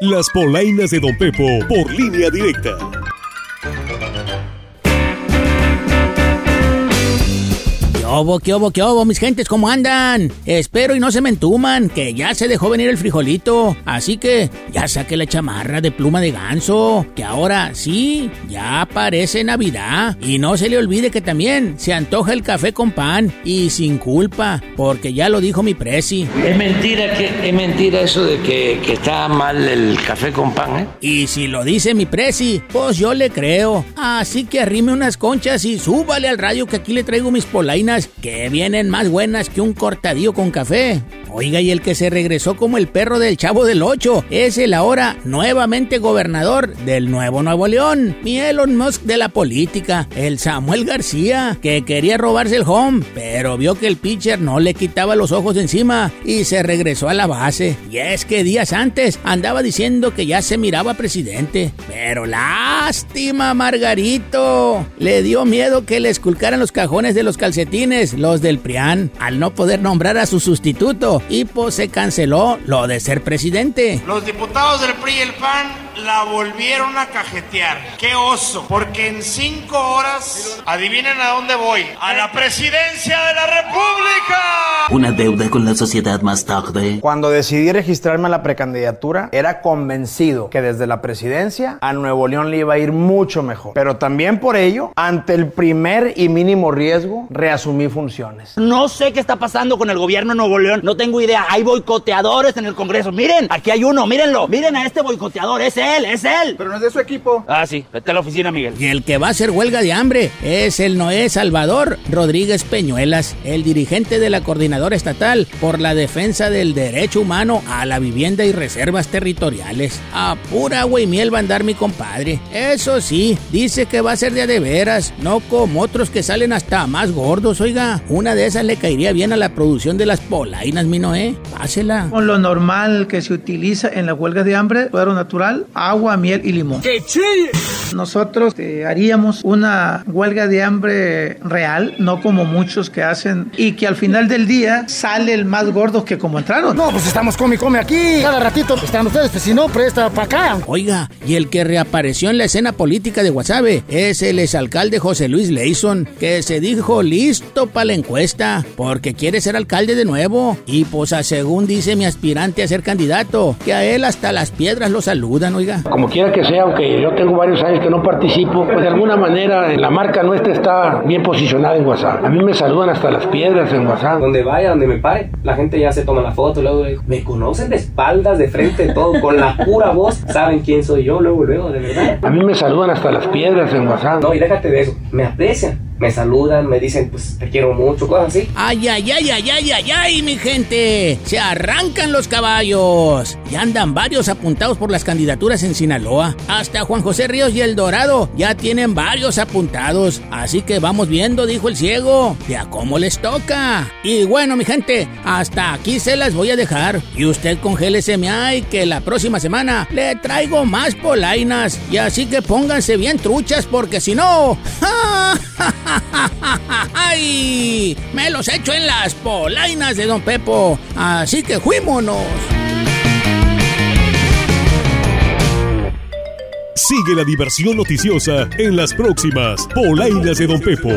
Las polainas de Don Pepo por línea directa. Obo, qué obo, qué obo, mis gentes, cómo andan? Espero y no se me entuman, que ya se dejó venir el frijolito. Así que ya saqué la chamarra de pluma de ganso, que ahora sí, ya parece Navidad. Y no se le olvide que también se antoja el café con pan y sin culpa, porque ya lo dijo mi presi. Es mentira que es mentira eso de que, que está mal el café con pan, ¿eh? Y si lo dice mi presi, pues yo le creo. Así que arrime unas conchas y súbale al radio que aquí le traigo mis polainas que vienen más buenas que un cortadillo con café. Oiga, y el que se regresó como el perro del chavo del 8 es el ahora nuevamente gobernador del Nuevo Nuevo León, mi Elon Musk de la política, el Samuel García, que quería robarse el home, pero vio que el pitcher no le quitaba los ojos encima y se regresó a la base. Y es que días antes andaba diciendo que ya se miraba presidente, pero lástima, Margarito. Le dio miedo que le esculcaran los cajones de los calcetines, los del PRIAN, al no poder nombrar a su sustituto y pues se canceló lo de ser presidente. Los diputados del PRI y el PAN la volvieron a cajetear. ¡Qué oso! Porque en cinco horas, adivinen a dónde voy. A la presidencia de la República. Una deuda con la sociedad más tarde. Cuando decidí registrarme a la precandidatura, era convencido que desde la presidencia a Nuevo León le iba a ir mucho mejor. Pero también por ello, ante el primer y mínimo riesgo, reasumí funciones. No sé qué está pasando con el gobierno de Nuevo León. No tengo idea. Hay boicoteadores en el Congreso. Miren, aquí hay uno. Mírenlo. Miren a este boicoteador. Es él, es él. Pero no es de su equipo. Ah, sí. Vete a la oficina, Miguel. Y el que va a hacer huelga de hambre es el Noé Salvador Rodríguez Peñuelas, el dirigente de la coordinadora estatal por la defensa del derecho humano a la vivienda y reservas territoriales. A pura agua y miel va a andar mi compadre. Eso sí, dice que va a ser de a de veras, no como otros que salen hasta más gordos, oiga. Una de esas le caería bien a la producción de las polainas, mi Noé. Pásela. Con lo normal que se utiliza en las huelgas de hambre, cuadro natural, agua, miel y limón. ¡Qué chile! Nosotros eh, haríamos una huelga de hambre real, no como muchos que hacen, y que al final del día sale el más gordo que como entraron. No, pues estamos come come aquí. Cada ratito están ustedes, pues si no, presta para acá. Oiga, y el que reapareció en la escena política de Guasave es el exalcalde José Luis Leison, que se dijo listo para la encuesta, porque quiere ser alcalde de nuevo. Y pues a según dice mi aspirante a ser candidato, que a él hasta las piedras lo saludan, oiga. Como quiera que sea, aunque yo tengo varios años que no participo, pues de alguna manera la marca nuestra está bien posicionada en WhatsApp. A mí me saludan hasta las piedras en WhatsApp. Donde vaya, donde me pare, la gente ya se toma la foto, luego me conocen de espaldas, de frente, todo, con la pura voz, saben quién soy yo, luego, luego, de verdad. A mí me saludan hasta las piedras en WhatsApp. No, y déjate de eso, me aprecian, me saludan, me dicen, pues te quiero mucho, cosas así. Ay, ay, ay, ay, ay, ay, ay, mi gente. Se arrancan los caballos. Y andan varios apuntados por las candidaturas en Sinaloa. Hasta Juan José Ríos y El Dorado ya tienen varios apuntados. Así que vamos viendo, dijo el ciego, de a cómo les toca. Y bueno, mi gente, hasta aquí se las voy a dejar. Y usted congélese ay, que la próxima semana le traigo más polainas. Y así que pónganse bien truchas porque si no... ¡Ay! Me los echo en las polainas de Don Pepo. Así que fuímonos. Sigue la diversión noticiosa en las próximas polainas de Don Pepo.